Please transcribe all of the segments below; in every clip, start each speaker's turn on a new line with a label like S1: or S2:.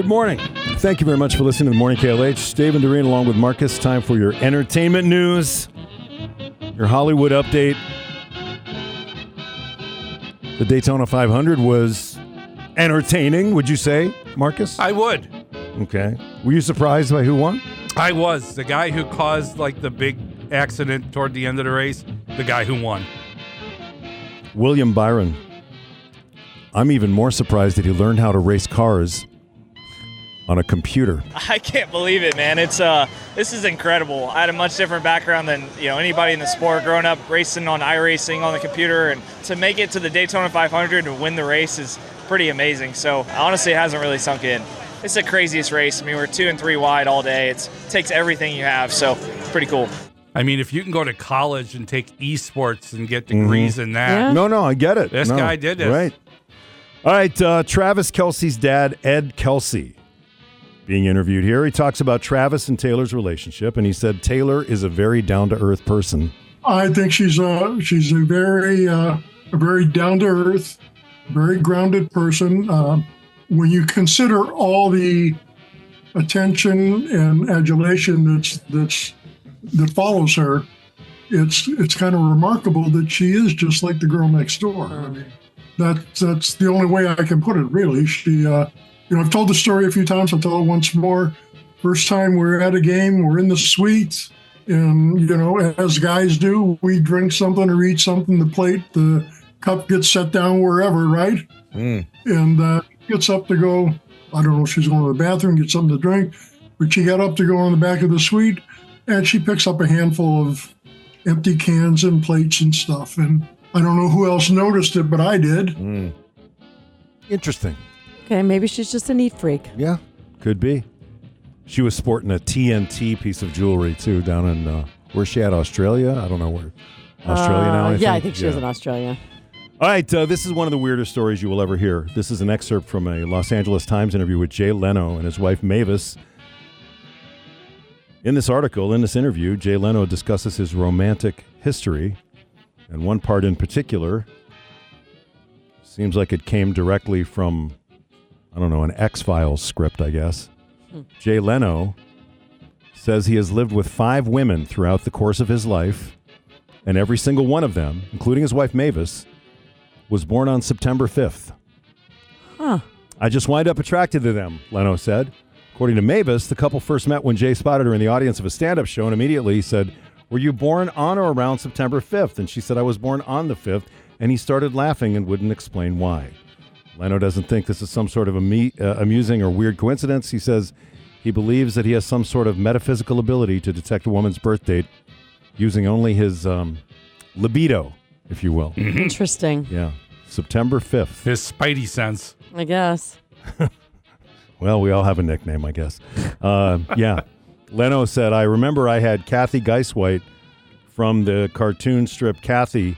S1: Good morning. Thank you very much for listening to the Morning KLH. Dave and Doreen along with Marcus. Time for your entertainment news, your Hollywood update. The Daytona 500 was entertaining, would you say, Marcus?
S2: I would.
S1: Okay. Were you surprised by who won?
S2: I was the guy who caused like the big accident toward the end of the race. The guy who won.
S1: William Byron. I'm even more surprised that he learned how to race cars on a computer.
S3: I can't believe it, man. It's uh, this is incredible. I had a much different background than you know anybody in the sport. Growing up racing on iRacing on the computer, and to make it to the Daytona 500 and win the race is pretty amazing. So honestly, it hasn't really sunk in. It's the craziest race. I mean, we're two and three wide all day. It's, it takes everything you have, so it's pretty cool.
S2: I mean, if you can go to college and take esports and get degrees in that,
S4: Yeah.
S1: No, no, I get it.
S2: This
S1: No.
S2: guy did this.
S1: Right. All right. Uh, Travis Kelce's dad, Ed Kelsey, being interviewed here. He talks about Travis and Taylor's relationship, and he said Taylor is a very down to earth person.
S5: I think she's a she's a very uh, a very down to earth, very grounded person. Uh, when you consider all the attention and adulation that's that's that follows her, it's it's kind of remarkable that she is just like the girl next door. I mean, that that's the only way I can put it. Really, she. Uh, you know, I've told the story a few times. I'll tell it once more. First time we're at a game, we're in the suite, and you know, as guys do, we drink something or eat something. The plate, the cup gets set down wherever, right? And uh, gets up to go. I don't know if she's going to the bathroom, get something to drink, but she got up to go on the back of the suite, and she picks up a handful of empty cans and plates and stuff. And I don't know who else noticed it, but I did.
S1: Interesting.
S4: Okay, maybe she's just a neat freak.
S1: Yeah, could be. She was sporting a TNT piece of jewelry too down in uh, where's she at? Australia? I don't know where. Australia now.
S4: Uh,
S1: I
S4: yeah, I
S1: think
S4: think she was in Australia.
S1: All right, uh, this is one of the weirdest stories you will ever hear. This is an excerpt from a Los Angeles Times interview with Jay Leno and his wife Mavis. In this article, in this interview, Jay Leno discusses his romantic history, and one part in particular seems like it came directly from, I don't know, an X Files script, I guess. Hmm. Jay Leno says he has lived with five women throughout the course of his life, and every single one of them, including his wife Mavis, was born on September 5th.
S4: Huh.
S1: I just wind up attracted to them, Leno said. According to Mavis, the couple first met when Jay spotted her in the audience of a stand up show and immediately said, Were you born on or around September 5th? And she said, I was born on the 5th. And he started laughing and wouldn't explain why. Leno doesn't think this is some sort of ame- uh, amusing or weird coincidence. He says he believes that he has some sort of metaphysical ability to detect a woman's birth date using only his um, libido, if you will.
S4: Interesting,
S1: Yeah. September 5th.
S2: his spidey sense.
S4: I guess.
S1: Well, we all have a nickname, I guess. Uh, yeah. Leno said, I remember I had Cathy Guisewite from the cartoon strip Cathy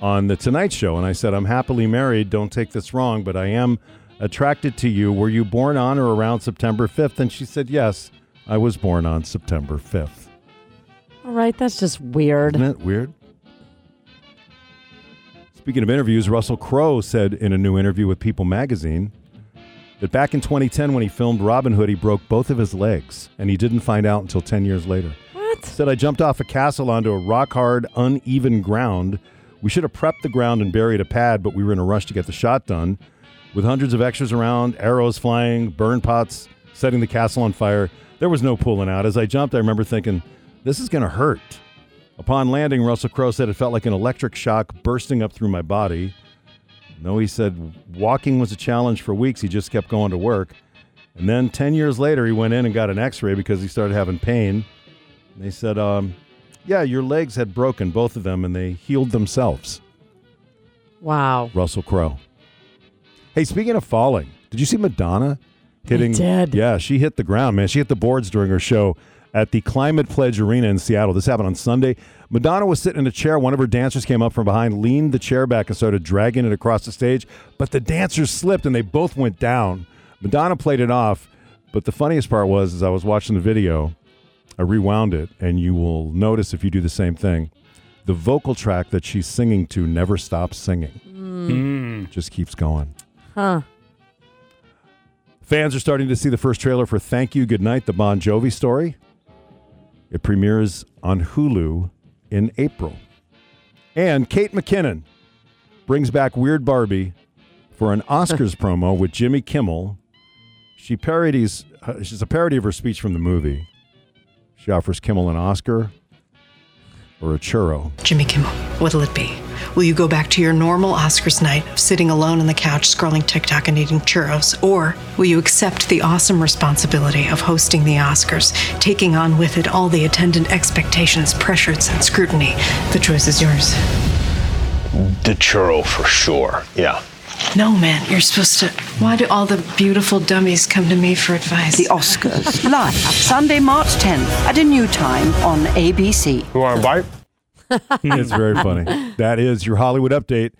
S1: on The Tonight Show. And I said, I'm happily married. Don't take this wrong, but I am attracted to you. Were you born on or around September 5th? And she said, Yes, I was born on September 5th.
S4: All right, that's just weird.
S1: Isn't that weird? Speaking of interviews, Russell Crowe said in a new interview with People magazine that back in 2010, when he filmed Robin Hood, he broke both of his legs, and he didn't find out until 10 years later.
S4: What?
S1: Said, I jumped off a castle onto a rock hard, uneven ground. We should have prepped the ground and buried a pad, but we were in a rush to get the shot done. With hundreds of extras around, arrows flying, burn pots setting the castle on fire, there was no pulling out. As I jumped, I remember thinking, this is going to hurt. Upon landing, Russell Crowe said it felt like an electric shock bursting up through my body. No, he said walking was a challenge for weeks. He just kept going to work. And then 10 years later, he went in and got an x ray because he started having pain. And they said, um, Yeah, your legs had broken, both of them, and they healed themselves.
S4: Wow.
S1: Russell Crowe. Hey, speaking of falling, did you see Madonna hitting?
S4: did.
S1: Yeah, she hit the ground, man. She hit the boards during her show at the Climate Pledge Arena in Seattle. This happened on Sunday. Madonna was sitting in a chair. One of her dancers came up from behind, leaned the chair back, and started dragging it across the stage. But the dancers slipped and they both went down. Madonna played it off. But the funniest part was, as I was watching the video, I rewound it, and you will notice if you do the same thing, the vocal track that she's singing to never stops singing. Hmm. Just keeps going.
S4: Huh.
S1: Fans are starting to see the first trailer for Thank You Goodnight, the Bon Jovi story. It premieres on Hulu in April. And Kate McKinnon brings back Weird Barbie for an Oscars promo with Jimmy Kimmel. She parodies, uh, she's a parody of her speech from the movie. She offers Kimmel an Oscar or a churro.
S6: Jimmy Kimmel, what'll it be? Will you go back to your normal Oscars night of sitting alone on the couch scrolling TikTok and eating churros? Or will you accept the awesome responsibility of hosting the Oscars, taking on with it all the attendant expectations, pressures, and scrutiny? The choice is yours.
S7: The churro for sure. Yeah.
S6: No, man, you're supposed to. Why do all the beautiful dummies come to me for advice?
S8: The Oscars, live Sunday, March 10th at a new time on ABC.
S7: You want a bite?
S1: it's very funny. That is your Hollywood update.